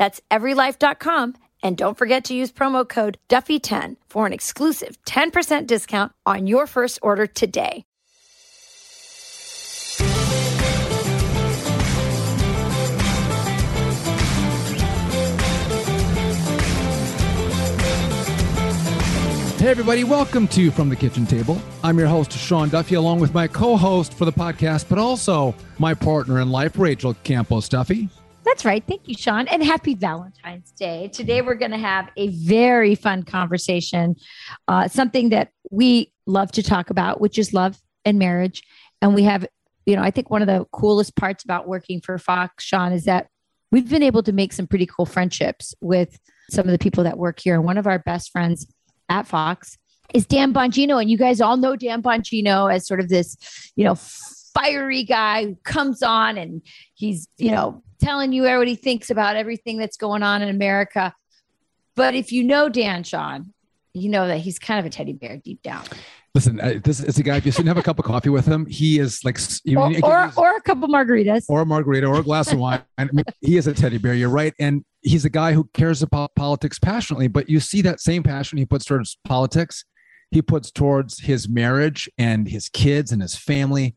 That's everylife.com. And don't forget to use promo code Duffy10 for an exclusive 10% discount on your first order today. Hey, everybody, welcome to From the Kitchen Table. I'm your host, Sean Duffy, along with my co host for the podcast, but also my partner in life, Rachel Campos Duffy. That's right. Thank you, Sean. And happy Valentine's Day. Today, we're going to have a very fun conversation, uh, something that we love to talk about, which is love and marriage. And we have, you know, I think one of the coolest parts about working for Fox, Sean, is that we've been able to make some pretty cool friendships with some of the people that work here. And one of our best friends at Fox is Dan Bongino. And you guys all know Dan Bongino as sort of this, you know, fiery guy who comes on and he's, you know, telling you what he thinks about everything that's going on in America. But if you know Dan Sean, you know that he's kind of a teddy bear deep down. Listen, uh, this is a guy. If you sit and have a cup of coffee with him, he is like, you or, or, or, a couple margaritas, or a margarita, or a glass of wine. I mean, he is a teddy bear. You're right, and he's a guy who cares about politics passionately. But you see that same passion he puts towards politics, he puts towards his marriage and his kids and his family.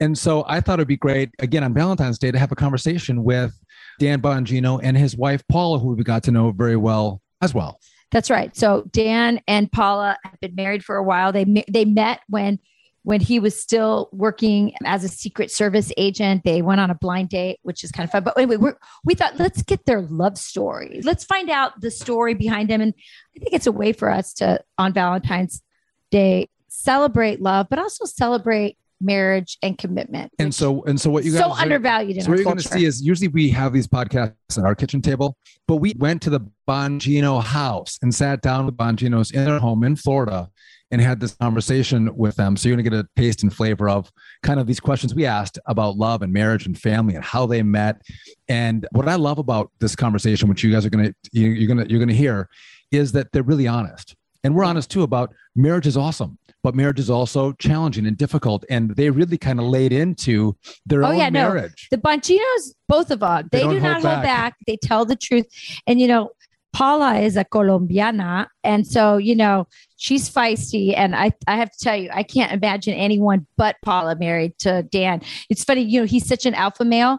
And so I thought it'd be great again on Valentine's Day to have a conversation with Dan Bongino and his wife Paula, who we got to know very well as well. That's right. So Dan and Paula have been married for a while. They they met when when he was still working as a secret service agent. They went on a blind date, which is kind of fun. But anyway, we we thought let's get their love story. Let's find out the story behind them. And I think it's a way for us to on Valentine's Day celebrate love, but also celebrate marriage and commitment. And so, and so, what you guys so are, undervalued. In so what you're going to see is usually we have these podcasts at our kitchen table, but we went to the Bongino house and sat down with Bonginos in their home in Florida and had this conversation with them. So you're going to get a taste and flavor of kind of these questions we asked about love and marriage and family and how they met. And what I love about this conversation, which you guys are going to you're going to you're going to hear, is that they're really honest. And we're honest too about marriage is awesome but marriage is also challenging and difficult. And they really kind of laid into their oh, own yeah, marriage. No. The Bonginos, both of them, they, they do not hold back. back. They tell the truth. And, you know, Paula is a Colombiana. And so, you know, she's feisty. And I, I have to tell you, I can't imagine anyone but Paula married to Dan. It's funny, you know, he's such an alpha male.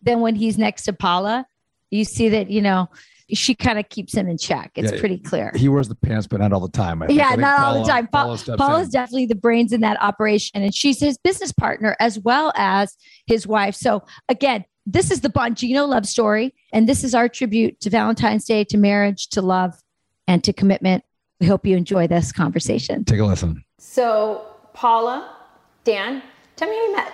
Then when he's next to Paula, you see that, you know, she kind of keeps him in check. It's yeah, pretty clear. He wears the pants, but not all the time. yeah, not Paula, all the time. Paula, Paula's definitely the brains in that operation, and she's his business partner as well as his wife. So again, this is the Bongino love story, and this is our tribute to Valentine's Day, to marriage, to love, and to commitment. We hope you enjoy this conversation. Take a listen. So, Paula, Dan, tell me how you met.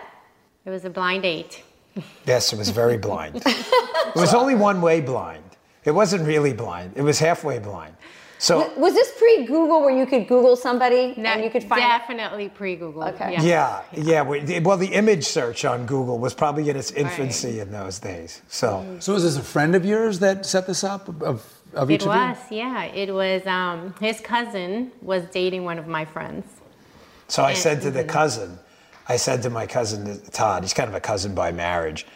It was a blind date. Yes, it was very blind. it was only one way blind. It wasn't really blind. It was halfway blind. So was this pre-Google where you could Google somebody no, and you could find definitely pre-Google. Okay. Yeah, yeah. yeah. Well, the image search on Google was probably in its infancy right. in those days. So, mm. so was this a friend of yours that set this up of, of each it of you? It was, yeah. It was. Um, his cousin was dating one of my friends. So I said to the mm-hmm. cousin, I said to my cousin Todd, he's kind of a cousin by marriage.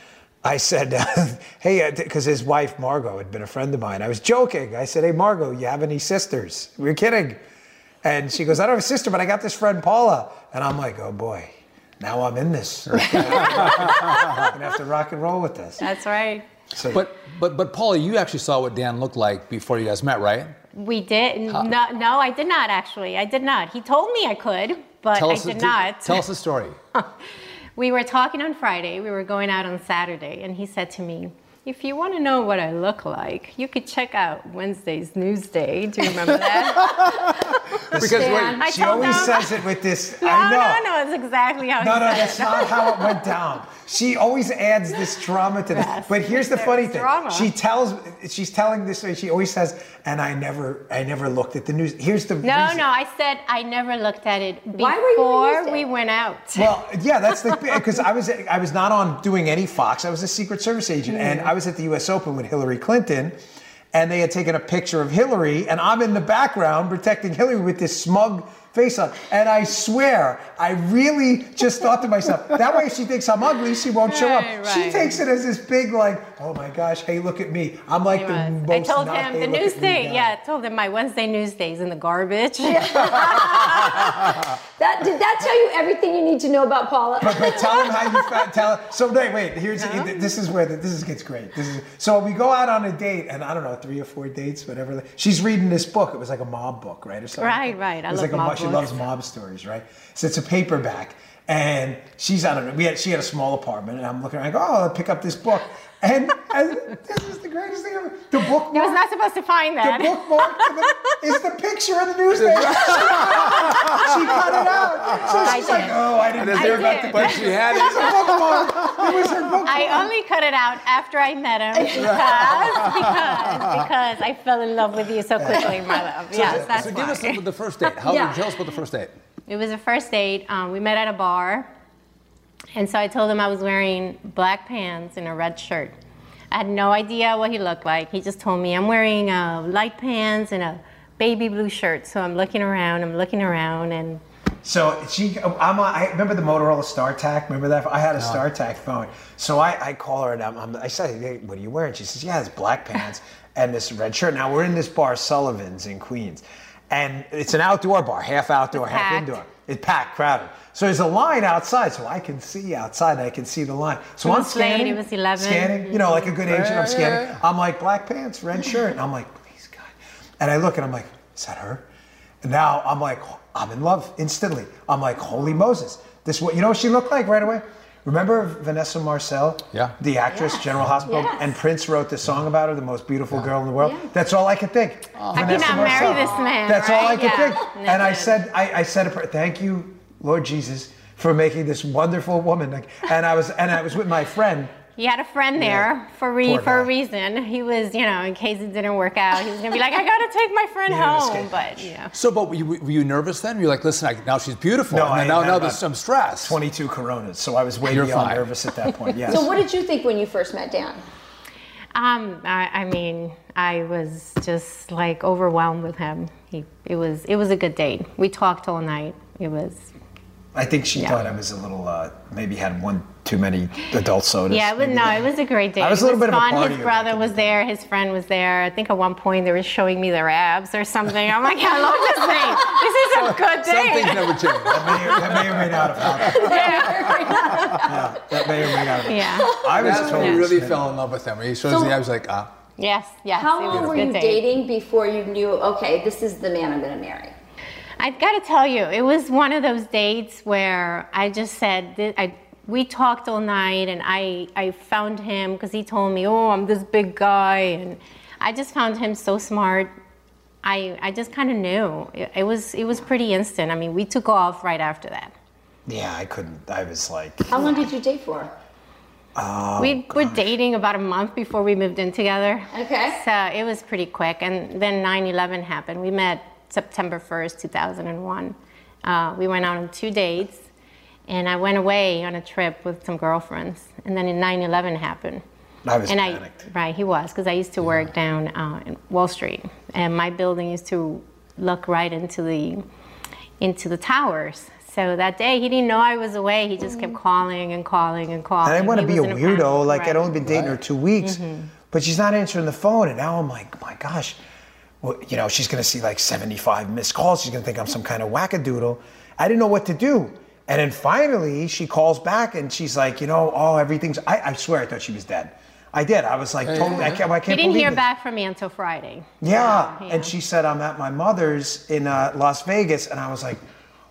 I said, hey, because uh, his wife, Margot, had been a friend of mine. I was joking. I said, hey, Margot, you have any sisters? We are kidding. And she goes, I don't have a sister, but I got this friend, Paula. And I'm like, oh boy, now I'm in this. I'm going to have to rock and roll with this. That's right. So, but, but, but Paula, you actually saw what Dan looked like before you guys met, right? We did. No, no, I did not actually. I did not. He told me I could, but Tell I did do- not. Tell us the story. We were talking on Friday. We were going out on Saturday, and he said to me, "If you want to know what I look like, you could check out Wednesday's Newsday." Do you remember that? Because wait, I She always him. says it with this. no, I know. no, no. It's exactly how No, no, that's it. not how it went down. She always adds this drama to this. Yes, but here's the funny thing. drama. She tells, she's telling this. She always says, and I never, I never looked at the news. Here's the No, reason. no. I said I never looked at it Why were you before we went out. Well, yeah, that's the because I was I was not on doing any Fox. I was a Secret Service agent, and mm. I was at the U.S. Open with Hillary Clinton, and they had taken a picture of Hillary, and I'm in the background protecting Hillary with this smug face on. And I swear, I really just thought to myself, that way if she thinks I'm ugly, she won't show up. Right, She takes it as this big like, oh my gosh, hey, look at me. I'm like He the was. most I told not, him hey, the news at me day. Yeah, I told him my Wednesday news days in the garbage. That did that tell you everything you need to know about Paula? But, but tell them how you found, tell. So wait, wait. Here's this is where the, this is, gets great. This is so we go out on a date, and I don't know three or four dates, whatever. She's reading this book. It was like a mob book, right, or something. Right, right. I It was love like a mob She loves mob stories, right? So it's a paperback, and she's I don't know. We had she had a small apartment, and I'm looking. I go, oh, I'll pick up this book, and, and this is the greatest thing ever. The book. I was not supposed to find that. The bookmark to the, is the picture of the newspaper. she cut it out. So I like, did. oh, I didn't and hear I about did. the but she had It's it. was a bookmark. It was her bookmark. I only cut it out after I met him because because because I fell in love with you so quickly, my love. yes, that's so give us why. the, the first date. How, Yeah. Tell us about the first date. It was a first date. Um, we met at a bar, and so I told him I was wearing black pants and a red shirt. I had no idea what he looked like. He just told me I'm wearing uh, light pants and a baby blue shirt. So I'm looking around. I'm looking around, and So she, I'm. on- I remember the Motorola StarTAC. Remember that? I had a StarTAC phone. So I, I call her and I'm, I'm, I say, hey, "What are you wearing?" She says, "Yeah, it's black pants and this red shirt." Now we're in this bar, Sullivan's in Queens, and it's an outdoor bar, half outdoor, It's half packed. indoor. It's packed, crowded. So there's a line outside, so I can see outside. I can see the line. So It I'm was late, scanning. it was 11. Scanning, you know, like a good agent. I'm scanning. I'm like black pants, red shirt. And I'm like, please God. And I look and I'm like, is that her? And now I'm like, I'm in love instantly. I'm like, holy Moses. This what you know what she looked like right away? Remember Vanessa Marcil? Yeah. The actress, General Hospital? Yes. And Prince wrote the song about her, the most beautiful girl in the world. Yeah. That's all I could think. I cannot marry this man. That's all I right? could Yeah. think. And I said, I, I said, a prayer, thank you, Lord Jesus, for making this wonderful woman. Like, And I was, and I was with my friend. He had a friend there for re- Poor for a reason. He was, you know, in case it didn't work out, he was gonna be like, I gotta take my friend Yeah, home. escape. But you know, So, but were you, were you nervous then? You're like, listen, I, now she's beautiful. No, and I now, now there's some stress. 22 Coronas, so I was way You're beyond fine. nervous at that point. Yes. So what did you think when you first met Dan? um, I, I mean, I was just like overwhelmed with him. He, it was, it was a good date. We talked all night. It was, I think she Yeah. thought I was a little, uh, maybe had one too many adult sodas. yeah, but no, it was a great day. I was it a little was bit of a fun. partier His brother was the there. His friend was there. I think at one point they were showing me their abs or something. I'm like, I love this thing. This is a good Some things never change. That may, or, that may or may not have happened. Yeah, that may or may not have Yeah. I was That's when totally really fell in love with him. He shows So- the I was like, ah. Yes, yes. How long were you date. dating before you knew, okay, this is the man I'm going to marry? I got to tell you, it was one of those dates where I just said, I, we talked all night and I, I found him because he told me, oh, I'm this big guy. And I just found him so smart. I, I just kind of knew. It, it, was, it was pretty instant. I mean, we took off right after that. Yeah, I couldn't. I was like, How long did you date for? we oh, were dating about a month before we moved in together. Okay. So it was pretty quick. And then 9 11 happened. We met September 1st, 2001. Uh, we went out on two dates, and I went away on a trip with some girlfriends. And then 9 11 happened. I was and panicked. I, right, he was, because I used to work down uh, in Wall Street, and my building used to look right into the into the towers. So that day, he didn't know I was away. He just kept calling and calling and calling. and I want to be a weirdo. panic, Like I'd only been dating her two weeks, Mm-hmm. but she's not answering the phone. And now I'm like, my gosh, you know, she's gonna see like 75 missed calls. She's gonna think I'm some kind of wackadoodle. I didn't know what to do. And then finally, she calls back and she's like, you know, oh, everything's. I, I swear, I thought she was dead. I did. I was like, totally. I yeah. can't. I can't didn't hear it. back from me until Friday. Yeah. Yeah. And she said, I'm at my mother's in uh, Las Vegas. And I was like,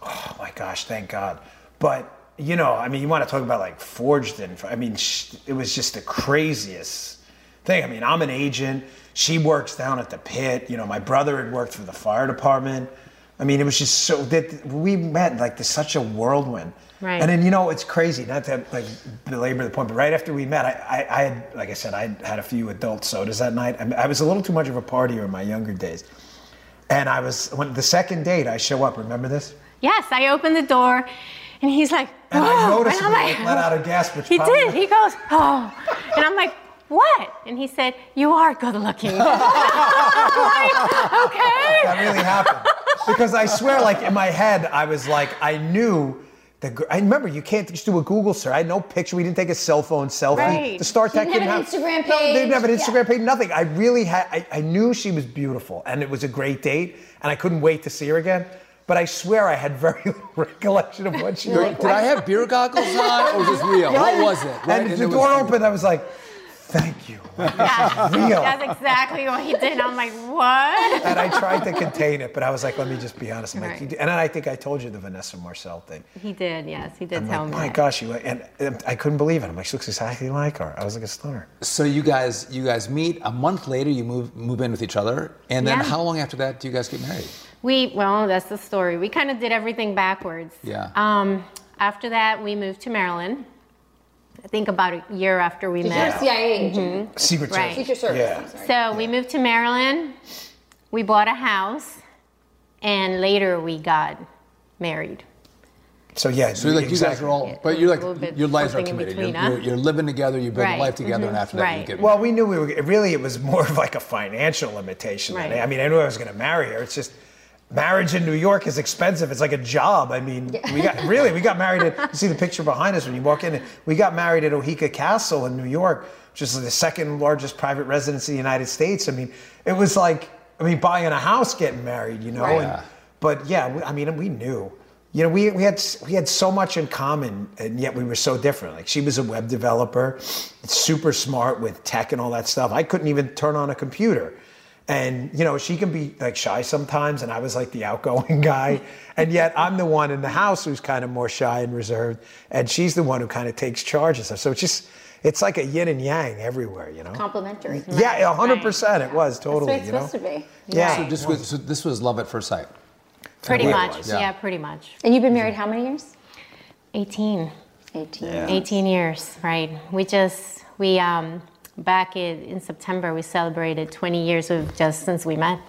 oh my gosh, thank God. But, you know, I mean, you want to talk about like forged info. I mean, it was just the craziest thing. I mean, I'm an agent. She works down at the pit. You know, my brother had worked for the fire department. I mean, it was just so that we met like there's such a whirlwind. Right. And then you know it's crazy. Not to like belabor the point, but right after we met, I, I, I had like I said, I had a few adult sodas that night. I, mean, I was a little too much of a partier in my younger days. And I was when the second date, I show up. Remember this? Yes, I opened the door, and he's like, And oh. I noticed and I'm like, let out a gasp, He probably- did. He goes, oh, and I'm like, what? And he said, you are good looking. okay. That really happened. Because I swear, like in my head, I was like, I knew. The, gr- I remember you can't just do a Google search. I had no picture. We didn't take a cell phone selfie. Right. The StarTAC didn't didn't have an have Instagram No, they didn't have an page. Instagram page. Nothing. I really had. I, I knew she was beautiful, and it was a great date, and I couldn't wait to see her again. But I swear, I had very little recollection of what she looked like. Did I have beer goggles on, or was this real? What was it? Right? And, it the was- door opened. I was like, "Thank you." Yeah. Real. That's exactly what he did. I'm like, what? and I tried to contain it, but I was like, "Let me just be honest." I'm like, Right. "You and then I think I told you the Vanessa Marcil thing. He did, yes, he did I'm tell like, me. my that. gosh, you and, and I couldn't believe it. I'm like, she looks exactly like her. I was like a stunner. So you guys, you guys meet a month later. You move move in with each other, and then Yeah. how long after that do you guys get married? We, well, that's the story. We kind of did everything backwards. Yeah. Um, after that, we moved to Maryland. I think about a year after we You're a met. CIA agent. Secret Right. Service. Secret Service. Yeah. I'm sorry. So we moved to Maryland. We bought a house, and later we got married. So yeah, So like you guys are all, Yeah, but you're like your lives are committed. between, you're, huh? you're, you're living together. You build a Right. life together, and Mhm. after that you Right. get Well, we knew we were. Really, it was more of like a financial limitation. Right. I mean, I knew I was going to marry her. It's just marriage in New York is expensive. It's like a job. I mean, we got really we got married at. You see the picture behind us when you walk in. We got married at Oheka Castle in New York, which is the second largest private residence in the United States. I mean, it was like I mean buying a house, getting married. You know. Right. And- Yeah. but yeah, we- I mean, we knew. You know, we, we had we had so much in common, and yet we were so different. Like she was a web developer, super smart with tech and all that stuff. I couldn't even turn on a computer, and you know she can be like shy sometimes, and I was like the outgoing guy, and yet I'm the one in the house who's kind of more shy and reserved, and she's the one who kind of takes charge and stuff. So it's just it's like a yin and yang everywhere, you know. Complimentary. Yeah, hundred percent. It was That's totally. what it's you know. supposed to be. Yeah. So this was so this was love at first sight. Pretty much. Yeah. Yeah. pretty much. And you've been married how many years? 18. 18. Yeah. 18 years, right. We just, we, um, back in, in September, we celebrated 20 years of just since we met.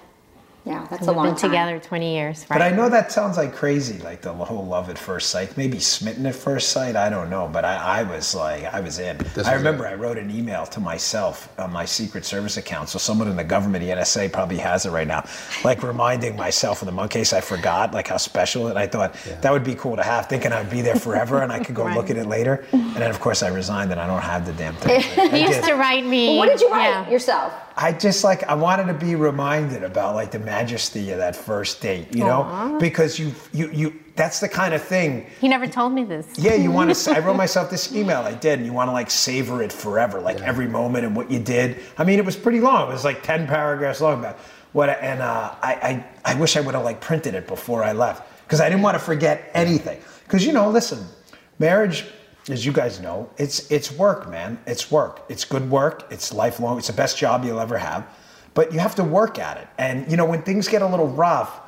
Yeah, that's a We've long been time. together 20 years, right. But I know that sounds like crazy, like the whole love at first sight. Maybe smitten at first sight. I don't know, but I, I was like, I was in. This I was remember it. I wrote an email to myself on my Secret Service account. So someone in the government, the NSA, probably has it right now, like reminding myself of the in case I forgot, like how special. And I thought that would be cool to have, thinking I'd be there forever and I could go Right. look at it later. And then of course I resigned and I don't have the damn thing. I he used to write me. Well, what did you write yeah. yourself? I just like I wanted to be reminded about like the majesty of that first date, you know, because you you you that's the kind of thing. He never told me this. Yeah, you want to. I wrote myself this email. I did, and you want to like savor it forever, like every moment and what you did. I mean, it was pretty long. It was like ten paragraphs long about what. And uh, I, I I wish I would have like printed it before I left because I didn't want to forget anything. Because you know, listen, marriage. As you guys know, it's it's work, man. It's work. It's good work. It's lifelong. It's the best job you'll ever have, but you have to work at it. And you know, when things get a little rough,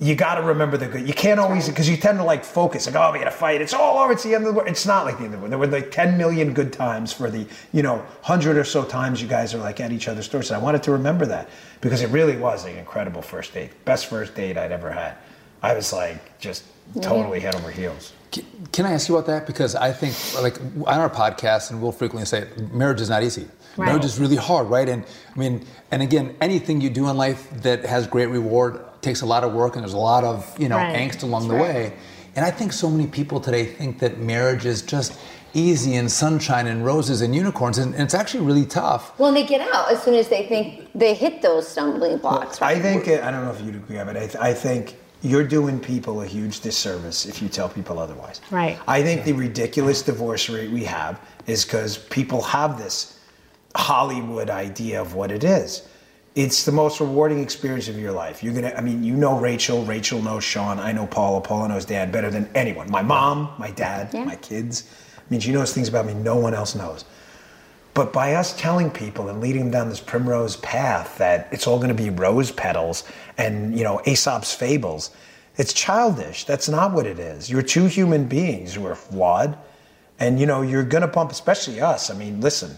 you got to remember the good. You can't always because you tend to like focus like, oh, we had a fight. It's all over. It's the end of the world. It's not like the end of the world. There were like 10 million good times for the you know hundred or so times you guys are like at each other's doors. And I wanted to remember that because it really was an incredible first date, best first date I'd ever had. I was like just totally head over heels. Can- Can I ask you about that? Because I think, like, on our podcast, and we'll frequently say, it, marriage is not easy. Right. Marriage is really hard, right? And I mean, and again, anything you do in life that has great reward takes a lot of work, and there's a lot of you know Right. angst along the way. And I think so many people today think that marriage is just easy and sunshine and roses and unicorns, and, and it's actually really tough. Well, and they get out as soon as they think they hit those stumbling blocks. I right? think I don't know if you'd agree, but I, th- I think you're doing people a huge disservice if you tell people otherwise. Right. I think the ridiculous divorce rate we have is because people have this Hollywood idea of what it is. It's the most rewarding experience of your life. You're gonna, I mean, you know Rachel, Rachel knows Sean, I know Paula, Paula knows Dad better than anyone. My mom, my dad, Yeah. my kids. I mean, she knows things about me no one else knows. But by us telling people and leading them down this primrose path that it's all going to be rose petals and you know Aesop's fables, it's childish. That's not what it is. You're two human beings who are flawed, and you know you're going to bump, especially us. I mean, listen,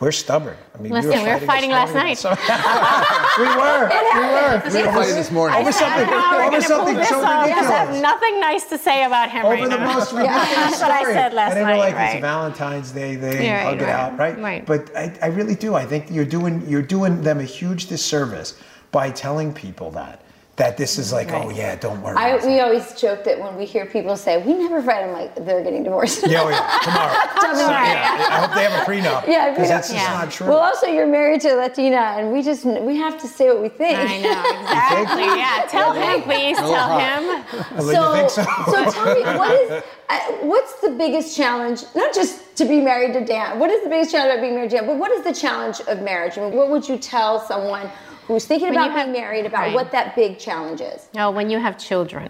we're stubborn. I mean, Listen, we were fighting last this morning about some- we were, we were. We were fighting this morning. Over something, over something so I have nothing nice to say about him Over right the now. most ridiculous That's what I said last and they were like, right. it's Valentine's Day, they Yeah, hug it right, out, right? right. But I, I really do. I think you're doing you're doing them a huge disservice by telling people that that this is like, oh yeah, don't worry. I, we always joke that when we hear people say, we never fight, I'm like, they're getting divorced. yeah, oh, yeah, tomorrow. Tell So, yeah, I hope they have a prenup. Yeah, because prenup. that's just not true. Well, also, you're married to a Latina, and we just we have to say what we think. I know, exactly. Yeah, tell him, please, tell him. Well, you think so? so tell me, what is uh, what's the biggest challenge? Not just to be married to Dan. What is the biggest challenge about being married to Dan? But what is the challenge of marriage? I mean, what would you tell someone who's thinking When about you being have- married about right. what that big challenge is? No, when you have children,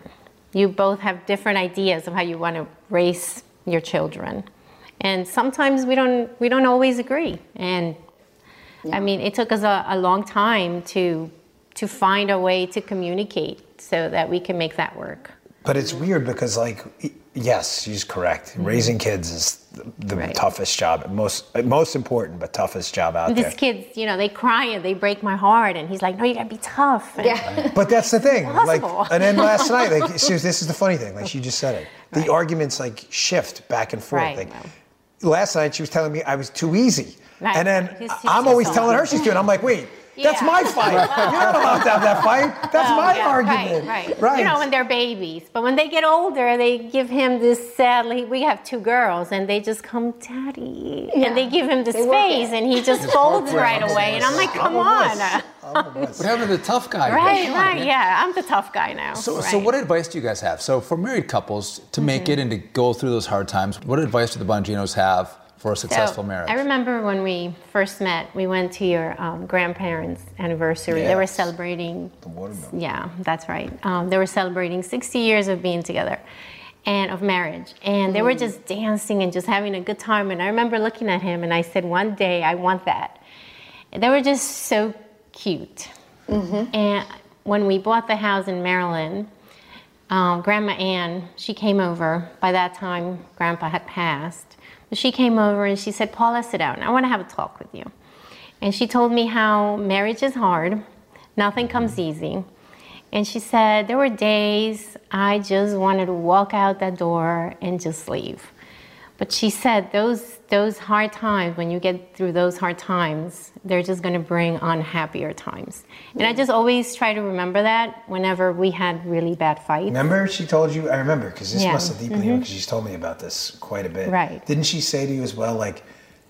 you both have different ideas of how you want to raise your children, and sometimes we don't we don't always agree. And I mean, it took us a, a long time to to find a way to communicate so that we can make that work. But it's weird because, like, y- yes, she's correct. Raising kids is the, the Mm-hmm. Right. toughest job, most most important, but toughest job out there. These kids, you know, they cry and they break my heart, and he's like, "No, you gotta be tough." And Yeah. But that's the thing. Like, and then last night, like, seriously, this is the funny thing. Like, she just said it. The arguments like shift back and forth. Right, Like, well. last night she was telling me I was too easy, Right. and then He's- he's I'm always telling her she's doing. it. I'm like, wait, that's my fight. You're not allowed to have that fight. That's Oh, my yeah, argument. Right, right. You know, when they're babies, but when they get older, they give him this sadly. We have two girls, and they just come, Daddy, Yeah. and they give him the They space, and he just folds right heartbreaks. away, and I'm like, come I'm on. wuss. I'm a. What happened to the tough guy? Right, Come on, right, yeah. I'm the tough guy now. So, so right. Mm-hmm. what advice do you guys have? So, for married couples to make it and to go through those hard times, what advice do the Bonginos have for a successful So, marriage? I remember when we first met, we went to your um, grandparents' anniversary. They were celebrating. The watermelon. Yeah, that's right. Um, they were celebrating 60 years of being together and of marriage. And they were just dancing and just having a good time. And I remember looking at him and I said, one day I want that. And they were just so cute. And when we bought the house in Maryland, um, Grandma Ann, she came over. By that time, Grandpa had passed. She came over and she said, Paula, sit down. I want to have a talk with you. And she told me how marriage is hard, nothing mm-hmm. comes easy. And she said, there were days I just wanted to walk out that door and just leave. But she said those those hard times, when you get through those hard times, they're just going to bring on happier times. And I just always try to remember that whenever we had really bad fights. Remember, she told you. I remember because this Yeah. must have deeply mm-hmm. because she's told me about this quite a bit. Right. Didn't she say to you as well, like,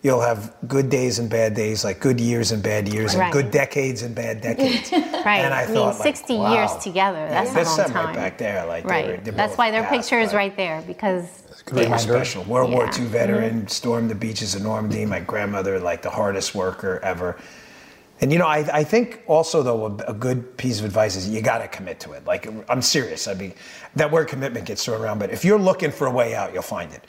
you'll have good days and bad days, like good years and bad years, and good decades and bad decades. Right. And I, I, mean, thought, like, 60 wow. years together. That's That's a long them time. right back there. Like, they right. were- they're That's why their passed, picture is right there because good They were special. World War Yeah. Mm-hmm. II veteran, stormed the beaches of Normandy. My grandmother, like the hardest worker ever. And you know, I, I think also though a, a good piece of advice is you got to commit to it. Like I'm serious. I mean, that word commitment gets thrown around, but if you're looking for a way out, you'll find it.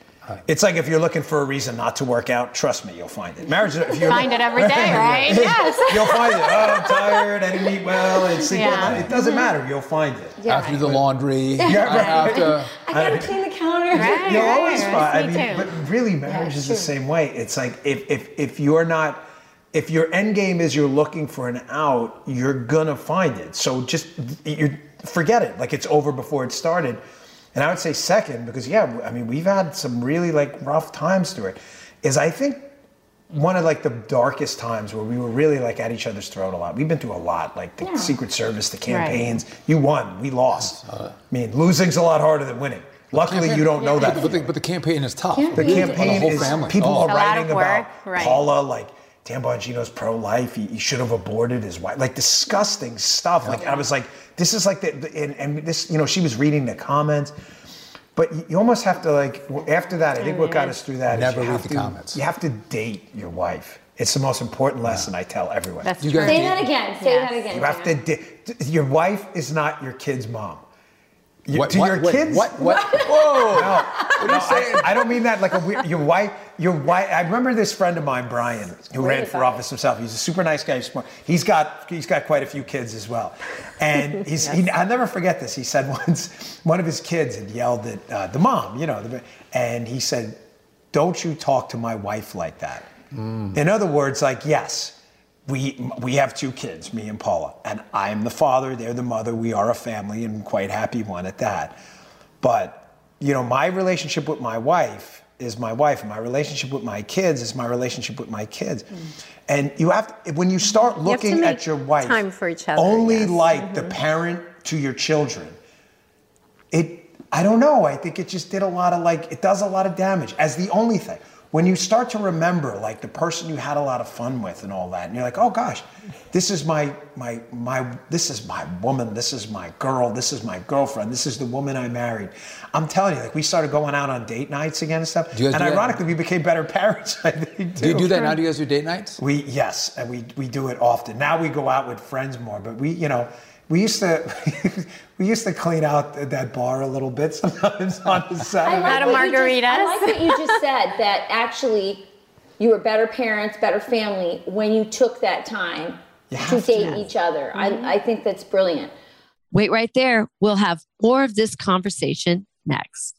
It's like if you're looking for a reason not to work out, trust me, you'll find it. Marriage, if you're Find it every day, right? Yes. you'll find it. Oh, I'm tired. I didn't eat well. I didn't sleep well. It doesn't matter. You'll find it. I have to the laundry. I right. have to. I gotta clean the counter. Right. You'll always right, find. I mean, too. but really, marriage is the same way. It's like if if if you're not, if your end game is you're looking for an out, you're gonna find it. So just you forget it. Like it's over before it started. And I would say second because yeah, I mean we've had some really like rough times through it. Is I think one of like the darkest times where we were really like at each other's throat a lot. We've been through a lot, like the Yeah. Secret Service, the campaigns. You won, we lost. Uh, I mean, losing's a lot harder than winning. Luckily, you don't know that. But, but, the, but the campaign is tough. Campaign The campaign on the whole is family. people Oh. are A writing of work, about right. Paula, like Dan Bongino's pro-life. He, he should have aborted his wife. Like disgusting stuff. Like I was like, this is like the, the and, and this, you know, she was reading the comments. But you- you almost have to like after that. I think what got mm. us through that Never you read have the to, comments. You have to date your wife. It's the most important lesson I tell everyone. That's You true. guys- Say that again. Say Yes. that again. you have to. Dan. Di- your wife is not your kid's mom. You- What, to what, your wait, kids, What? What? Whoa! No, no, I, I don't mean that like a weird. Your wife, your wife. I remember this friend of mine, Brian, who ran for office himself. He's a super nice guy. He's smart. He's got he's got quite a few kids as well, and he's. he, I'll never forget this. He said once one of his kids had yelled at uh, the mom, you know, the, and he said, "Don't you talk to my wife like that." In other words, like yes. We, we have two kids, me and Paula, and I'm the father, they're the mother. We are a family and quite happy one at that. But, you know, my relationship with my wife is my wife, and my relationship with my kids is my relationship with my kids. Mm-hmm. And you have to, when you start looking make at your wife time for each other, only yes. like the mm-hmm. parent to your children, it I don't know. I think it just did a lot of like it does a lot of damage as the only thing. When you start to remember like the person you had a lot of fun with and all that, and you're like, oh gosh, this is my my my this is my woman, this is my girl, this is my girlfriend, this is the woman I married. I'm telling you, like we started going out on date nights again and stuff. Do you guys and do that? ironically, we became better parents. I think. Do you do that now? Do you guys do date nights? We yes, and we we do it often. Now we go out with friends more, but we you know we used to we used to clean out that bar a little bit sometimes on the I Saturday. Out of what just- I like what you just said. That actually, you were better parents, better family when you took that time You to have to. date each other. I, mm-hmm. I think that's brilliant. Wait right there. We'll have more of this conversation next.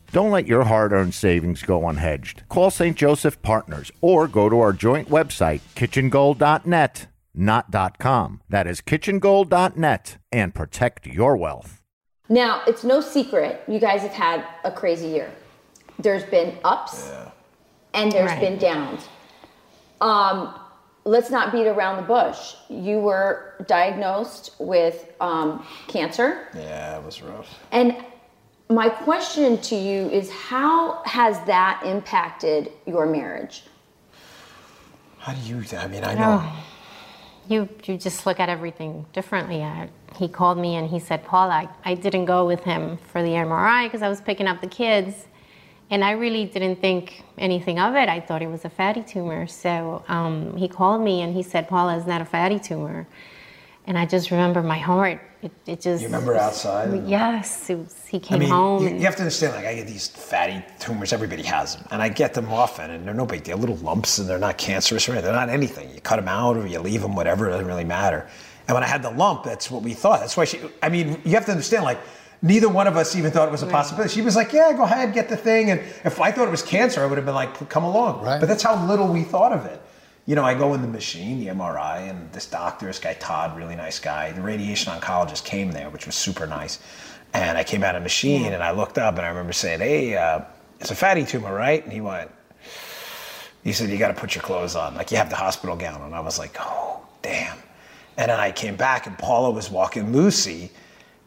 Don't let your hard earned savings go unhedged. Call St. Joseph Partners or go to our joint website, kitchengold.net, not .com. That is kitchengold.net and protect your wealth. Now, it's no secret you guys have had a crazy year. There's been ups and there's Right. been downs. Um, let's not beat around the bush. You were diagnosed with um, cancer. Yeah, it was rough. And my question to you is how has that impacted your marriage? How do you? I mean, I know. You you just look at everything differently. I, he called me and he said, Paul, I, I didn't go with him for the MRI because I was picking up the kids. And I really didn't think anything of it. I thought it was a fatty tumor. So um, he called me and he said, Paula, it's not a fatty tumor. And I just remember my heart. It, it just. You remember outside? Yes. It was, he I came mean, home. you, and- you have to understand. Like, I get these fatty tumors. Everybody has them, and I get them often, and they're no big deal. Little lumps, and they're not cancerous or anything. They're not anything. You cut them out or you leave them, whatever. It doesn't really matter. And when I had the lump, that's what we thought. That's why she. I mean, you have to understand. Like, neither one of us even thought it was a possibility. She was like, "Yeah, go ahead, get the thing." And if I thought it was cancer, I would have been like, "Come along." Right. But that's how little we thought of it. You know, I go in the machine, the MRI, and this doctor, this guy Todd, really nice guy. The radiation oncologist came there, which was super nice. And I came out of the machine and I looked up and I remember saying, "Hey, uh, it's a fatty tumor, right?" And he went, he said, "You got to put your clothes on, like you have the hospital gown." And I was like, "Oh, damn!" And then I came back, and Paula was walking Lucy,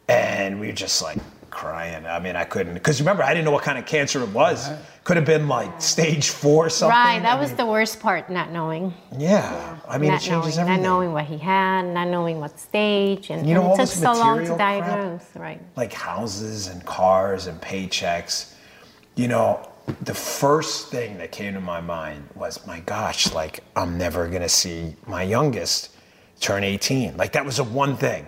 and we were just like crying. I mean, I couldn't because remember, I didn't know what kind of cancer it was. Could have been like stage four, something. right. That I was mean, the worst part, not knowing. yeah. I mean, not it changes knowing, everything. Not knowing what he had, not knowing what stage, and, You know and all it took so long to material crap? Right. like houses and cars and paychecks. You know, the first thing that came to my mind was, my gosh, like I'm never gonna see my youngest turn 18. Like that was the one thing.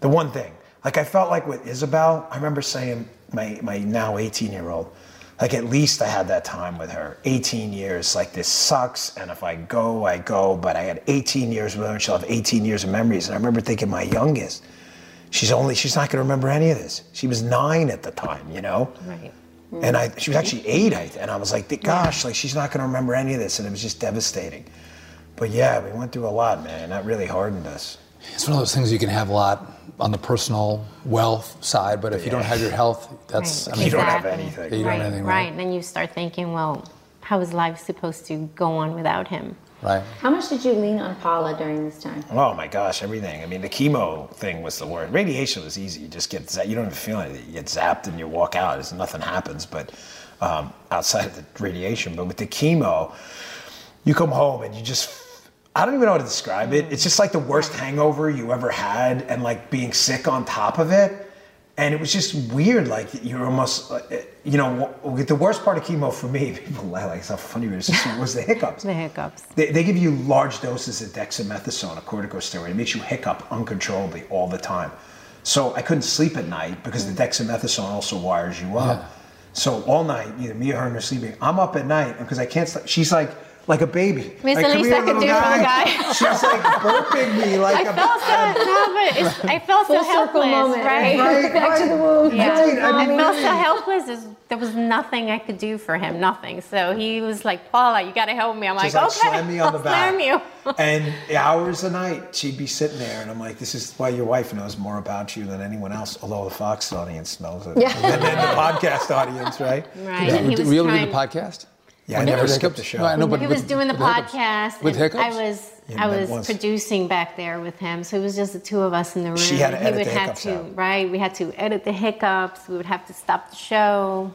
The one thing. Like I felt like with Isabel, I remember saying my my now 18 year old, like at least I had that time with her. 18 years, like this sucks, and if I go, I go. But I had 18 years with her, and she'll have 18 years of memories. And I remember thinking, my youngest, she's only she's not going to remember any of this. She was nine at the time, you know. Right. And I she was actually eight, I, and I was like, gosh, like she's not going to remember any of this, and it was just devastating. But yeah, we went through a lot, man. That really hardened us. It's one of those things you can have a lot on the personal wealth side, but if you don't have your health, that's Right. I mean, You don't have anything. You don't right, have anything, right. right? And then you start thinking, well, how is life supposed to go on without him? right? How much did you lean on Paula during this time? Oh my gosh, everything. I mean, the chemo thing was the word. Radiation was easy. You just get za- you don't even feel anything. You get zapped and you walk out. There's nothing happens, but um, outside of the radiation. But with the chemo, you come home and you just. I don't even know how to describe it. It's just like the worst hangover you ever had, and like being sick on top of it. And it was just weird. Like you're almost, you know, the worst part of chemo for me. People laugh like it's how funny it is. Was the hiccups. The hiccups. They, they give you large doses of dexamethasone, a corticosteroid. It makes you hiccup uncontrollably all the time. So I couldn't sleep at night because the mm. dexamethasone also wires you up. So all night, either me or her are sleeping. I'm up at night because I can't sleep. She's like like a baby. It's like, the "Come least here, I could little do for a guy." She's like burping me like I a felt so, no, but I felt so helpless, moment. right? Right, Back to the womb. Yeah. Right, I I felt so helpless. There's- There was nothing I could do for him, nothing. So he was like, Paula, you got to help me. I'm like, like okay, slam me on the I'll back. slam you. and hours a night, she'd be sitting there, and I'm like, "This is why your wife knows more about you than anyone else." Although the Fox audience knows it, Yeah. and then the podcast audience, right? Right. and he Were you able to do the podcast? Yeah, I never had skipped hiccups? the show. No, I know, but he with- was doing the with podcast. With hiccups? I was I was was- producing back there with him, so it was just the two of us in the room. She had to he edit would the have hiccups to out. right. We had to edit the hiccups. We would have to stop the show.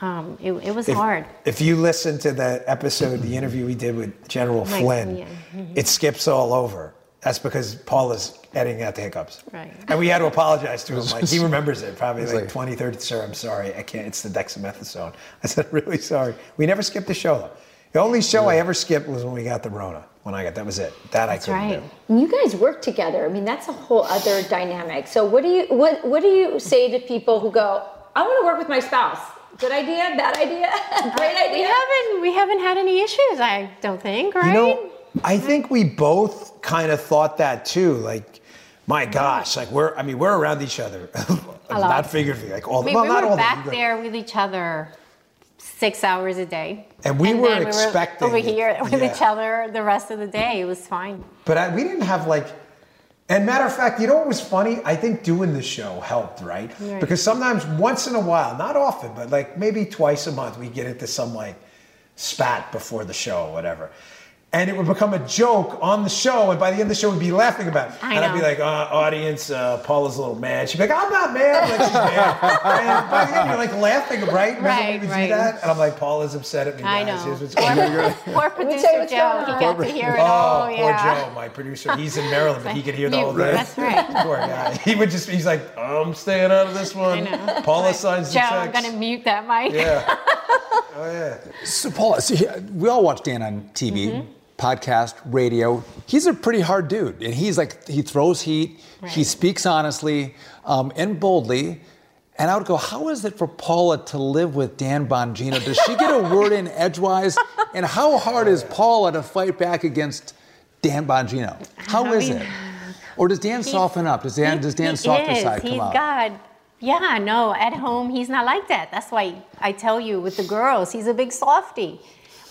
Um, it, it was If, hard. if you listen to the episode, the interview we did with General Mike, Flynn, yeah. It skips all over. That's because Paul is editing out the hiccups. Right. And we had to apologize to him. Like he remembers it, probably It's like, like- 20, 30. Sir, I'm sorry. I can't. It's the dexamethasone. I said, really sorry. We never skipped the show though. The only show I ever skipped was when we got the Rona. When I got that was it. That That's I couldn't right. do. And you guys work together. I mean, that's a whole other dynamic. So, what do you what what do you say to people who go, "I want to work with my spouse"? Good idea, bad idea, great We haven't we haven't had any issues. I don't think. Right. You know, I think we both kind of thought that too. Like, my gosh, like we're, I mean, we're around each other. Not figuratively, like all I the, mean, well, we not were all back the, there with each other six hours a day. And we were then expecting over here with yeah. each other the rest of the day. It was fine. But I, we didn't have like, and matter of fact, you know what was funny? I think doing the show helped, right? Right. Because sometimes, once in a while, not often, but like maybe twice a month, we get into some like spat before the show or whatever. And it would become a joke on the show, and by the end of the show, we'd be laughing about it. I and I'd be like, uh, audience, uh, Paula's a little mad. She'd be like, I'm not mad. Like, she's mad. and by the end, you're like laughing, right? Remember Right, when we right. do that? And I'm like, Paula's upset at me, I guys. know. Here's what's going on. Poor producer tell Joe. going He on. got to hear it Oh, all. poor. Joe, my producer. He's in Maryland, but he could hear the You- whole thing. that's right. poor guy. He would just, he's like, I'm staying out of this one. know. Paula signs Joe, the I'm gonna mute that mic. Yeah. Oh, yeah. So, Paula, so he- we all watch Dan on TV, Mm-hmm. Podcast, radio. He's a pretty hard dude, and he's like he throws heat. He speaks honestly um, and boldly. And I would go, how is it for Paula to live with Dan Bongino? Does she get a word in edgewise? And how hard is Paula to fight back against Dan Bongino? How I is mean, it? Or does Dan soften up? Does Dan He- does Dan's he softer is. side come He's out? got, yeah, no, at home he's not like that. That's why I tell you with the girls, he's a big softie.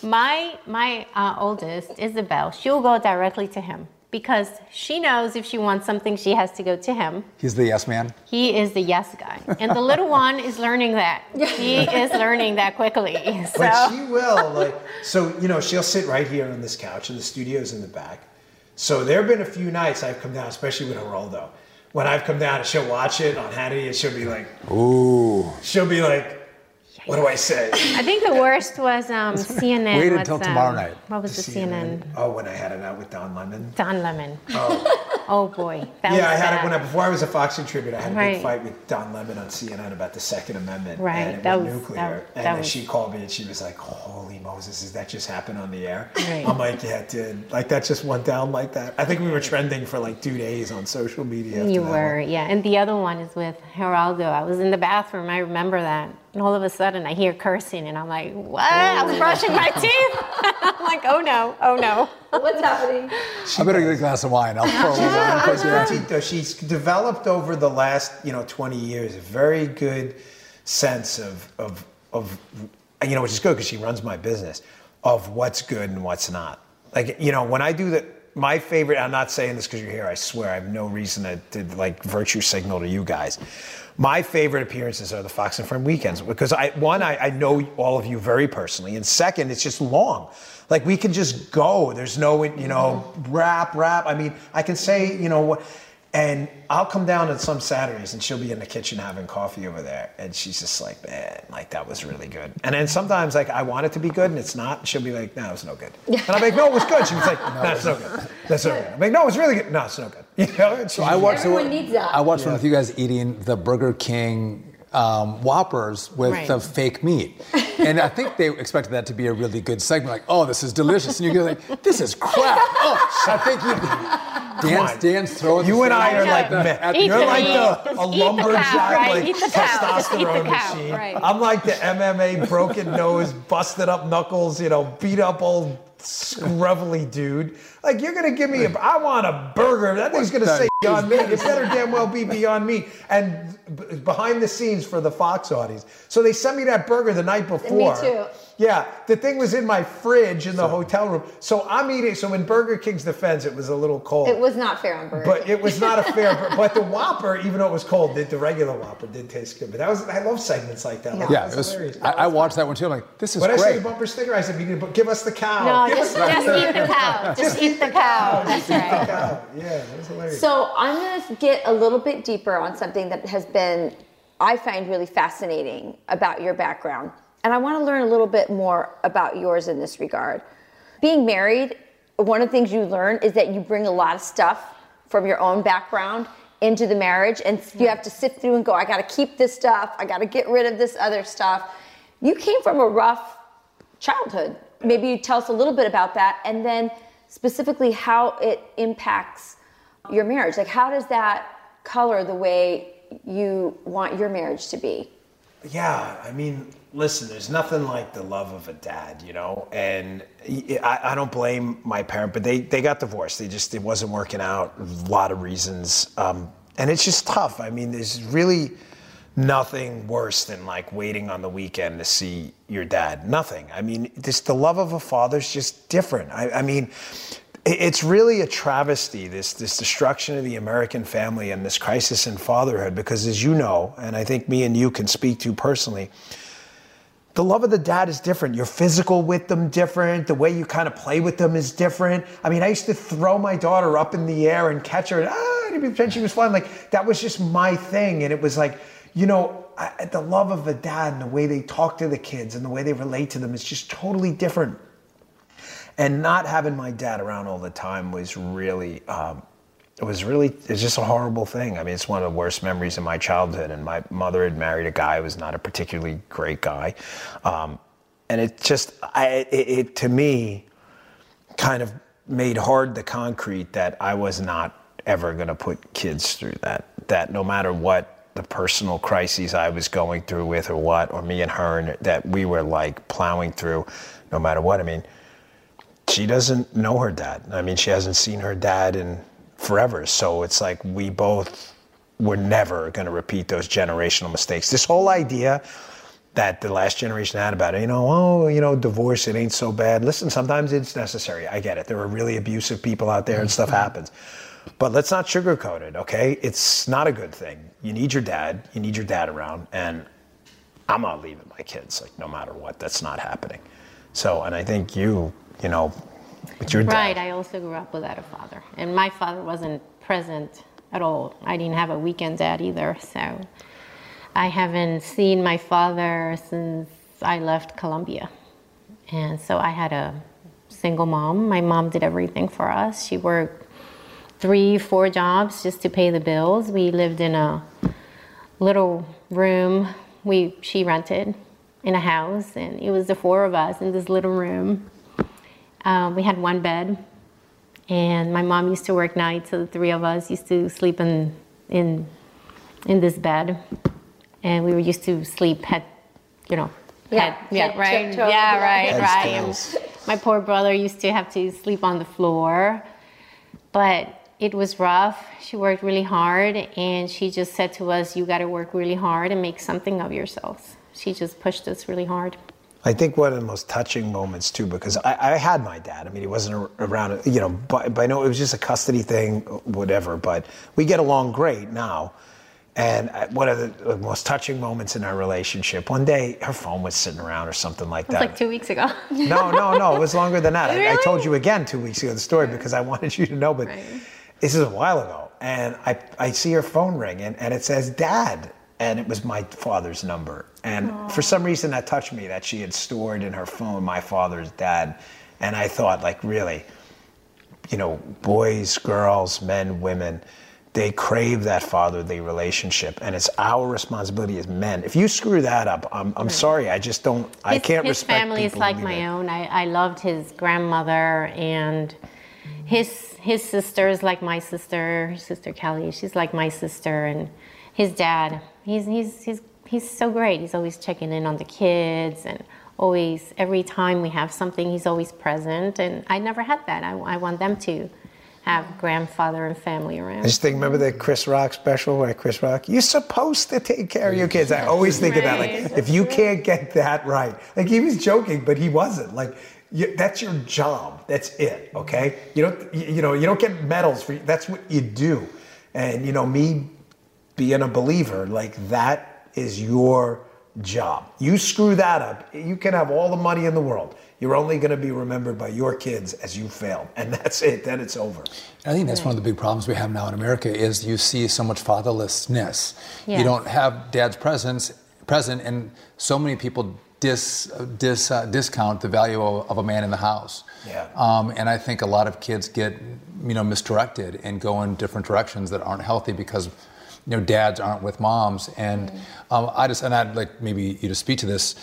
My my uh, oldest Isabel, she'll go directly to him because she knows if she wants something, she has to go to him. He's the yes man. He is the yes guy, and the little one is learning that. He is learning that quickly. So But she will, like, so, you know, she'll sit right here on this couch, and the studio's in the back. So there have been a few nights I've come down, especially with Geraldo. When I've come down and she'll watch it on Hannity, and she'll be like, Ooh. she'll be like, what do I say? I think the worst was um, CNN. Wait what's, until tomorrow um, night. What was the CNN? Oh, when I had it out with Don Lemon. Don Lemon. Oh, boy. That yeah, was I had bad. it when I, before I was a Fox contributor. I had a Right. big fight with Don Lemon on CNN about the Second Amendment, Right, and it that went was- nuclear. that- and that then was- she called me and she was like, "Holy Moses, does that just happen on the air?" Right. I'm like, "Yeah, it did. Like that just went down like that." I think we were trending for like two days on social media. You were, one. yeah. And the other one is with Geraldo. I was in the bathroom. I remember that. And all of a sudden, I hear cursing, and I'm like, "What?" I'm brushing my teeth. I'm like, "Oh no! Oh no!" What's happening? I better get a glass of wine. I'll pour a little wine. She's across your hand. Petite, though. She's developed over the last, you know, 20 years a very good sense of, of, of you know, which is good because she runs my business, of what's good and what's not. Like, you know, when I do the, my favorite, I'm not saying this because you're here, I swear, I have no reason to, to like virtue signal to you guys. My favorite appearances are the Fox and Friend weekends because I, one, I, I know all of you very personally, and second, it's just long. Like we can just go. There's no, you know, rap, rap. I mean, I can say, you know, what, and I'll come down on some Saturdays and she'll be in the kitchen having coffee over there. And she's just like, man, like that was really good. And then sometimes like I want it to be good and it's not. And she'll be like, no, it's no good. And I'm like, no, it was good. She was like, no, it's no good. That's no good. I'm like, no, it's really good. No, it's no good. You know? So I watched, Everyone the, needs that. I watched one with you guys eating the Burger King um, Whoppers with Right. the fake meat. And I think they expected that to be a really good segment, like, oh, this is delicious. And you're like, this is crap. Oh, I think you, Dan's, on. Dan's throwing You and I are like, Yeah. men. You're the like the a eat cow, lumberjack, right? like Eat the cow. Just eat the testosterone cow, machine. right. I'm like the MMA broken nose, busted up knuckles, you know, beat up old scruffly dude. Like you're gonna give me a, I want a burger. That thing's gonna say Beyond Meat. It better damn well be Beyond Meat. And b- behind the scenes for the Fox audience. So they sent me that burger the night before. Me too. Yeah, the thing was in my fridge in the hotel room. So I'm eating. So in Burger King's defense, it was a little cold. It was not fair on Burger But King. it was not a fair. but the Whopper, even though it was cold, did the regular Whopper did taste good. But that was I love segments like that. Like, Yeah, that's it was, hilarious. I, I watched that one too. I'm like, this is When I say the bumper sticker, I said, "You give us the cow." No, Give just, us just eat the cow. Just eat the cow. That's right. cow. Yeah, that was hilarious. So I'm going to get a little bit deeper on something that has been, I find really fascinating about your background. And I want to learn a little bit more about yours in this regard. Being married, one of the things you learn is that you bring a lot of stuff from your own background into the marriage, and you mm-hmm. have to sit through and go, I got to keep this stuff, I got to get rid of this other stuff. You came from a rough childhood. Maybe you tell us a little bit about that, and then specifically how it impacts your marriage. Like, how does that color the way you want your marriage to be? Yeah, I mean, listen, there's nothing like the love of a dad, you know. And I, I don't blame my parent, but they they got divorced. They just it wasn't working out. A lot of reasons, um, and it's just tough. I mean, there's really nothing worse than like waiting on the weekend to see your dad. Nothing. I mean, this the love of a father's just different. I, I mean. It- It's really a travesty, this, this destruction of the American family and this crisis in fatherhood, because as you know, and I think me and you can speak to personally, the love of the dad is different. You're physical with them different. The way you kind of play with them is different. I mean, I used to throw my daughter up in the air and catch her, and ah, she was flying. Like that was just my thing, and it was like, you know, I, the love of the dad and the way they talk to the kids and the way they relate to them is just totally different. And not having my dad around all the time was really. Um, it was really it's just a horrible thing. I mean, it's one of the worst memories of my childhood. And my mother had married a guy who was not a particularly great guy, um, and it just I, it, it to me kind of made hard the concrete that I was not ever going to put kids through that. That no matter what the personal crises I was going through with or what, or me and her, and that we were like plowing through, no matter what. I mean, she doesn't know her dad. I mean, she hasn't seen her dad in forever. So it's like we both were never going to repeat those generational mistakes. This whole idea that the last generation had about it, you know, oh, you know, divorce, it ain't so bad. Listen, sometimes it's necessary. I get it. There are really abusive people out there and stuff mm-hmm. happens. But let's not sugarcoat it, okay? It's not a good thing. You need your dad. You need your dad around. And I'm not leaving my kids, like, no matter what. That's not happening. So, and I think you, you know, with your dad. Right. I also grew up without a father, and my father wasn't present at all. I didn't have a weekend dad either, so I haven't seen my father since I left Colombia, and so I had a single mom. My mom did everything for us. She worked three, four jobs just to pay the bills. We lived in a little room we she rented in a house, and it was the four of us in this little room. Um, we had one bed, and my mom used to work nights, so the three of us used to sleep in in in this bed, and we were used to sleep at you know, Yeah, head- yeah, head right, tiptoe yeah, right, that. right. Heads And my poor brother used to have to sleep on the floor, but it was rough. She worked really hard, and she just said to us, "You got to work really hard and make something of yourselves." She just pushed us really hard. I think one of the most touching moments too, because I, I had my dad. I mean, he wasn't around, you know, by, by no, it was just a custody thing, whatever. But we get along great now. And uh, one of the most touching moments in our relationship, one day her phone was sitting around or something like that. like two weeks ago. No, no, no. It was longer than that. I, I told you again two weeks ago the story because I wanted you to know, but Right. this is a while ago. And I, I see her phone ring and, and it says dad. And it was my father's number. And for some reason that touched me that she had stored in her phone my father's dad. And I thought, like, really, you know, boys, girls, men, women, they crave that fatherly relationship. And it's our responsibility as men. If you screw that up, I'm, I'm sorry. I just don't, I can't his respect family is like my it. own. I, I loved his grandmother and his his sister is like my sister. His sister Kelly, she's like my sister, and his dad. He's he's he's he's so great. He's always checking in on the kids and always every time we have something, he's always present. And I never had that. I, I want them to have grandfather and family I around. just think, remember the Chris Rock special where Chris Rock, you're supposed to take care of your kids. I always think of that. Like, Right. if you can't get that right, like he was joking, but he wasn't. Like, you, that's your job. That's it. Okay. You don't, you know, you don't get medals for. That's what you do. And you know, me being a believer, like that is your job. You screw that up, you can have all the money in the world. You're only going to be remembered by your kids as you fail, and that's it. Then it's over. I think that's one of the big problems we have now in America is you see so much fatherlessness. You don't have dad's presence present, and so many people dis, dis uh, discount the value of, of a man in the house. Yeah. Um, and I think a lot of kids get you know misdirected and go in different directions that aren't healthy because you know dads aren't with moms. And um, I just and I'd like maybe you to speak to this.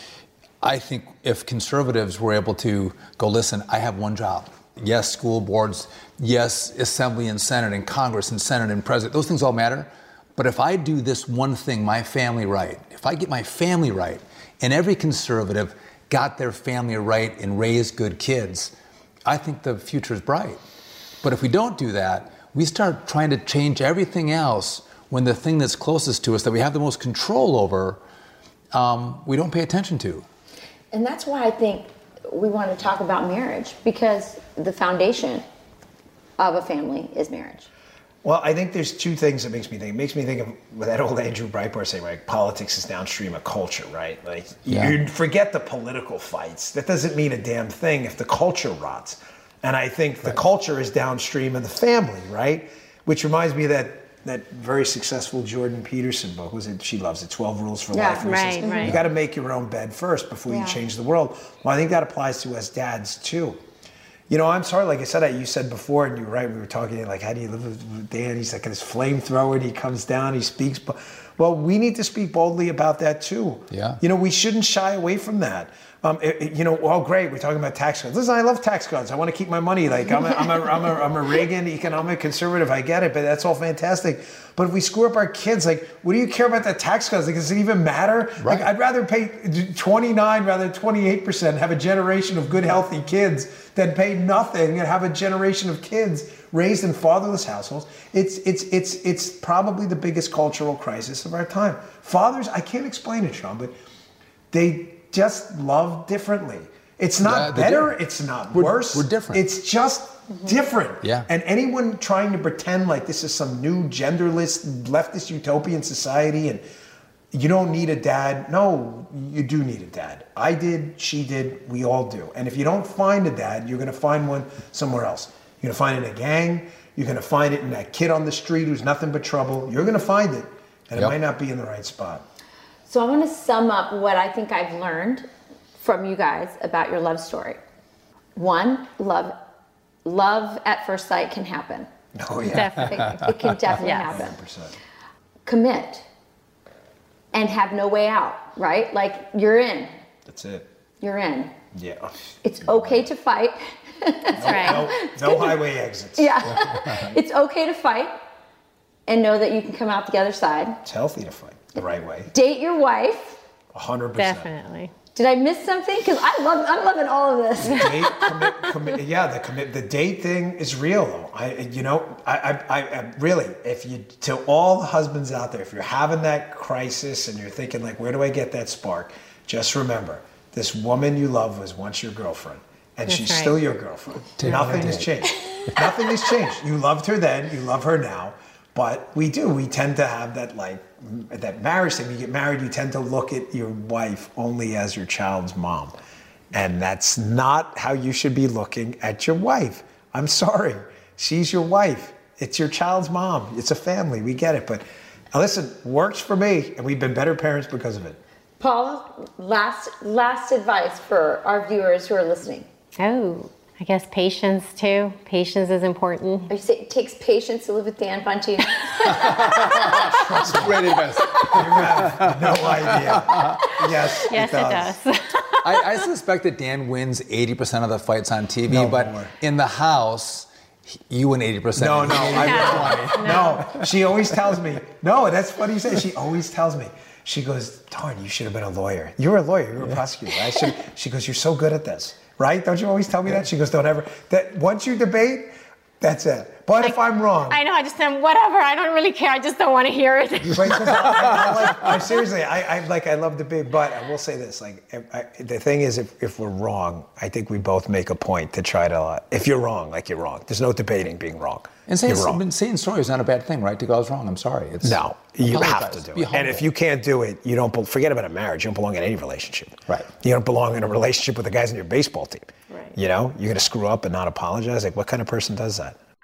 I think if conservatives were able to go, listen, I have one job. Yes, school boards, yes, assembly and senate and Congress and senate and president, those things all matter. But if I do this one thing, my family right, if I get my family right, and every conservative got their family right and raised good kids, I think the future is bright. But if we don't do that, we start trying to change everything else when the thing that's closest to us, that we have the most control over, um, we don't pay attention to. And that's why I think we want to talk about marriage because the foundation of a family is marriage. Well, I think there's two things that makes me think. It makes me think of what that old Andrew Breitbart saying, right? Politics is downstream of culture, right? Like Yeah. you forget the political fights. That doesn't mean a damn thing if the culture rots. And I think the culture is downstream of the family, right? Which reminds me of that that very successful Jordan Peterson book. Was it? She loves it. Twelve Rules for Yeah, Life. where he says, right, right. You got to make your own bed first before Yeah. you change the world. Well, I think that applies to us dads too. You know, I'm sorry, like I said, you said before, and you're right, we were talking, like, how do you live with Dan? He's like this flamethrower, and he comes down, he speaks. bo- Well, we need to speak boldly about that too. Yeah. You know, we shouldn't shy away from that. Um, it- it- you know, oh, great, we're talking about tax cuts. Listen, I love tax cuts. I want to keep my money. Like, I'm a, I'm a, I'm a, I'm a Reagan economic conservative. I get it, but that's all fantastic. But if we screw up our kids, like, what do you care about the tax cuts? Like, does it even matter? Like, Right. I'd rather pay 29 rather than 28%, have a generation of good, healthy kids than pay nothing and have a generation of kids raised in fatherless households. It's, it's, it's, it's probably the biggest cultural crisis of our time. Fathers, I can't explain it, Sean, but they just love differently. It's not they better, do. it's not We're- worse. we're different. It's just mm-hmm. different. Yeah. And anyone trying to pretend like this is some new genderless, leftist utopian society and you don't need a dad. No, you do need a dad. I did, she did, we all do. And if you don't find a dad, you're going to find one somewhere else. You're going to find it in a gang. You're going to find it in that kid on the street who's nothing but trouble. You're going to find it, and it might not be in the right spot. So I want to sum up what I think I've learned from you guys about your love story. One, love love at first sight can happen. Oh, yeah. Definitely. It can definitely Yes. happen. 100%. Commit and have no way out, right? Like you're in. That's it. You're in. Yeah. It's okay to fight. That's right. No, no highway exits. Yeah. it's okay to fight and know that you can come out the other side. It's healthy to fight the right way. Date your wife 100%. Definitely. Did I miss something? Because I love, I'm loving all of this. date commit, commit, yeah the commit the date thing is real though i you know I, I i really if you to all the husbands out there if you're having that crisis and you're thinking like where do i get that spark just remember this woman you love was once your girlfriend and That's she's right. still your girlfriend Take nothing has changed nothing has changed you loved her then you love her now but we do we tend to have that like that marriage thing you get married you tend to look at your wife only as your child's mom and that's not how you should be looking at your wife. I'm sorry. She's your wife. It's your child's mom. It's a family. We get it. But listen, works for me, and we've been better parents because of it. Paul, last last advice for our viewers who are listening. Oh, I guess patience too. Patience is important. You say it takes patience to live with Dan Bongino. That's great advice. You have no idea. Yes, Yes, it does. I, I suspect that Dan wins 80% of the fights on TV, No but more. in the house, you win 80%. No, no, I I no. She always tells me. No, that's funny you say. She always tells me. She goes, "Darn, you should have been a lawyer. You were a lawyer. You were a prosecutor. I should." She goes, "You're so good at this, right? Don't you always tell me that?" She goes, "Don't ever." That once you debate, that's it. But if I'm wrong, I know. I just am whatever. I don't really care. I just don't want to hear it. But 'cause I, I, like, I seriously, I, I like, I love debate, but I will say this: like, if, I, the thing is, if, if we're wrong, I think we both make a point to try to. Uh, if you're wrong, like you're wrong. There's no debating being wrong. And saying, you're wrong. saying sorry is not a bad thing, right? To go, I was wrong. I'm sorry. It's No, you have to do Be it. And if you can't do it, you don't. be- Forget about a marriage. You don't belong in any relationship. Right. You don't belong in a relationship with the guys in your baseball team. Right. You know, you're gonna screw up and not apologize. Like, what kind of person does that?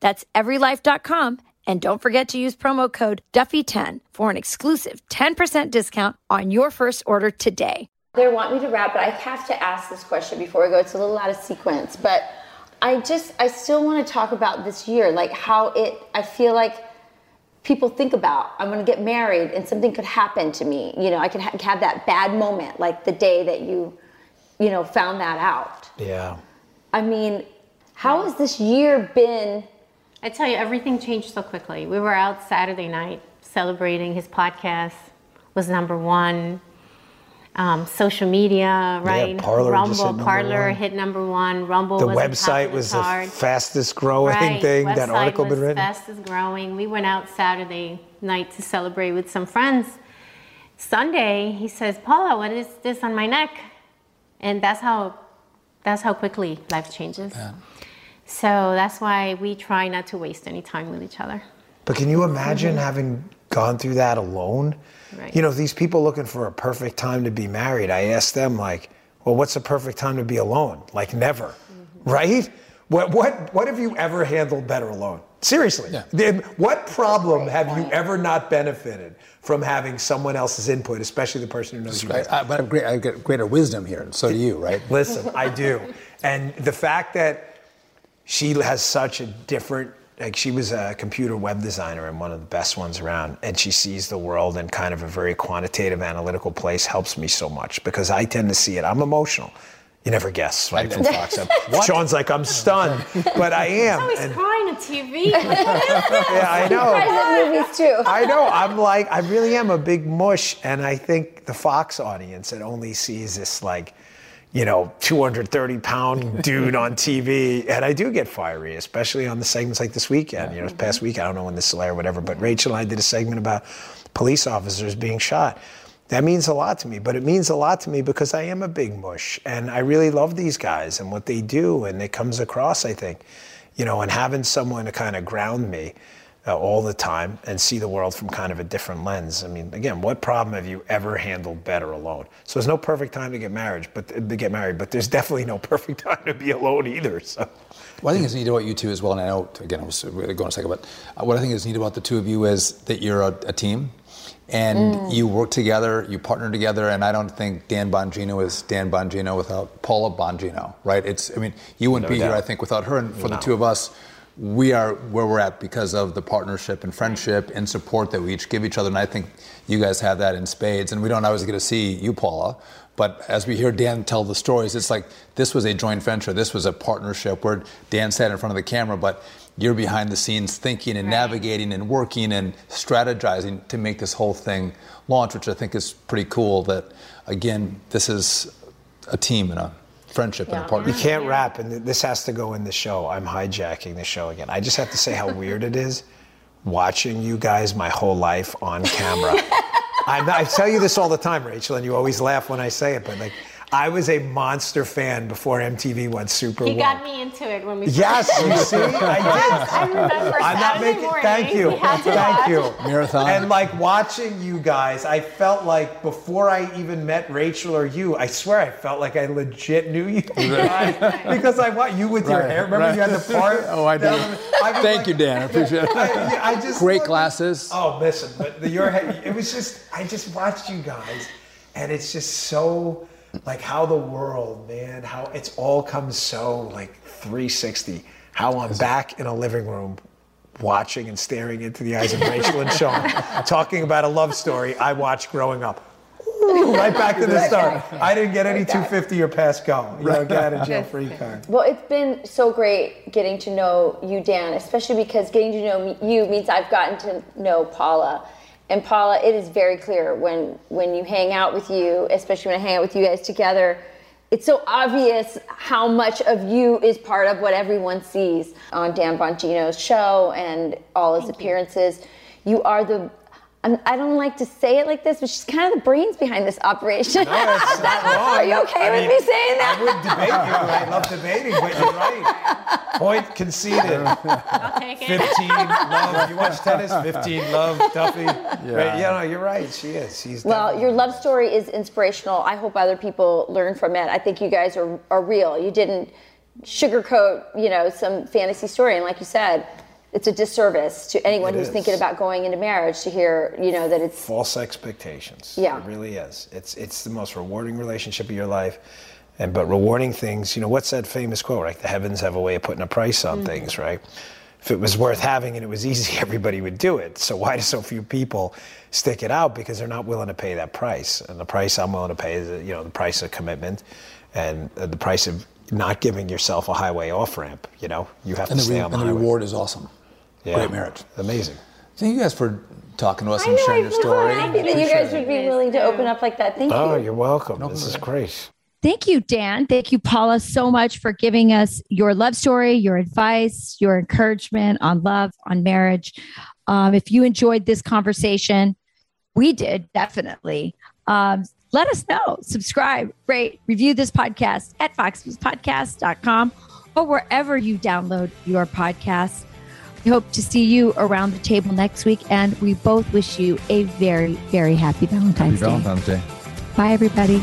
That's everylife.com. And don't forget to use promo code Duffy10 for an exclusive 10% discount on your first order today. They want me to wrap, but I have to ask this question before we go. It's a little out of sequence, but I just, I still want to talk about this year, like how it, I feel like people think about, I'm going to get married and something could happen to me. You know, I could ha- have that bad moment, like the day that you, you know, found that out. Yeah. I mean, how has this year been? I tell you, everything changed so quickly. We were out Saturday night celebrating his podcast was number one. Um, social media, right? Parler just hit Rumble, Parler one. hit number one. Rumble The was website was the fastest growing right. thing. That article was been written. fastest growing. We went out Saturday night to celebrate with some friends. Sunday, he says, "Paula, what is this on my neck?" And that's how that's how quickly life changes. So that's why we try not to waste any time with each other. But can you imagine having gone through that alone? Right. You know, these people looking for a perfect time to be married, I ask them like, well, what's a perfect time to be alone? Like never, mm-hmm. right? What what what have you ever handled better alone? Seriously. Yeah. What problem have you ever not benefited from having someone else's input, especially the person who knows you Right. best? I, but I've great, I get greater wisdom here, and so do you, right? Listen, I do. And the fact that she has such a different like she was a computer web designer and one of the best ones around and she sees the world in kind of a very quantitative analytical place helps me so much because i tend to see it. I'm emotional. You never guess right from fox sean's like i'm stunned but i am Always And- crying on TV. yeah i know. Private movies too. I know. I'm like, I really am a big mush, and I think the Fox audience that only sees this like, you know, 230 pound dude on TV, and I do get fiery, especially on the segments like this weekend. You know, past week, I don't know when this air or whatever, but Rachel and I did a segment about police officers being shot. that means a lot to me. But it means a lot to me because I am a big mush and I really love these guys and what they do. And it comes across, I think, you know, and having someone to kind of ground me uh, all the time and see the world from kind of a different lens. I mean, again, what problem have you ever handled better alone? So there's no perfect time to get married, but to get married, but there's definitely no perfect time to be alone either. So. What I think is neat about you two as well, and I know again I was going to go a second, but uh, what I think is neat about the two of you is that you're a, a team and mm. you work together, you partner together, and I don't think Dan Bongino is Dan Bongino without Paula Bongino, right? It's, I mean, you wouldn't no be doubt. here, I think, without her, and for no. the two of us, we are where we're at because of the partnership and friendship and support that we each give each other, and I think you guys have that in spades, and we don't always get to see you, Paula, but as we hear Dan tell the stories, it's like this was a joint venture, this was a partnership where Dan sat in front of the camera, but you're behind the scenes thinking and navigating and working and strategizing to make this whole thing launch, which I think is pretty cool. That again, this is a team and a friendship yeah. and a partnership. You can't rap, and this has to go in the show. I'm hijacking the show again. I just have to say how weird it is watching you guys my whole life on camera. I, I tell you this all the time, Rachel, and you always laugh when I say it, but like I was a monster fan before MTV went super. He got me into it when we. Yes, you see, I did. Yes, I remember. I'm not making. Morning, thank you, thank you. Marathon. And like watching you guys, I felt like before I even met Rachel or you, I swear I felt like I legit knew you because I want you with your right, hair. Remember right. you had the part. oh, I do. Thank like, you, Dan. I appreciate it. I, I just great glasses. Oh, listen, but the, your head, it was just I just watched you guys, and it's just so like how the world, man, how it's all comes so like 360. How I'm back in a living room watching and staring into the eyes of Rachel and Sean, talking about a love story I watched growing up. Ooh, right back to the start. I didn't get any 250 or pass go. You know, get out of jail free card. Well, it's been so great getting to know you, Dan, especially because getting to know you means I've gotten to know Paula and Paula, it is very clear when when you hang out with you, especially when I hang out with you guys together, it's so obvious how much of you is part of what everyone sees on Dan Bongino's show and all his Thank appearances. You. you are the I'm, I do not like to say it like this, but she's kind of the brains behind this operation. No, it's not wrong. Are you okay I with mean, me saying that? I would debate you. I love debating, but you're right. Point conceded. I'll take it. 15 love. You watch tennis? 15 love, Duffy. Yeah. Right? Yeah, no, you're right. She is. She's well, your love story is inspirational. I hope other people learn from it. I think you guys are, are real. You didn't sugarcoat, you know, some fantasy story. And like you said, it's a disservice to anyone it who's is. thinking about going into marriage to hear, you know, that it's false expectations. Yeah, it really is. It's it's the most rewarding relationship of your life, and but rewarding things. You know, what's that famous quote? Right, the heavens have a way of putting a price on mm-hmm. things. Right. If it was worth having and it was easy, everybody would do it. So why do so few people stick it out? Because they're not willing to pay that price. And the price I'm willing to pay is, you know, the price of commitment, and uh, the price of not giving yourself a highway off ramp. You know, you have and to stay re- on the And highway. the reward is awesome. Yeah. Great marriage. Amazing. Thank you guys for talking to us I and know, sharing your story. I'm happy that you guys would be willing to open up like that. Thank oh, you. Oh, you're welcome. No, this is great. Thank you, Dan. Thank you, Paula, so much for giving us your love story, your advice, your encouragement on love, on marriage. Um, if you enjoyed this conversation, we did definitely. Um, let us know. Subscribe, rate, review this podcast at foxnewspodcast.com or wherever you download your podcasts. We hope to see you around the table next week, and we both wish you a very, very happy Valentine's happy Valentine's Day. Bye, everybody.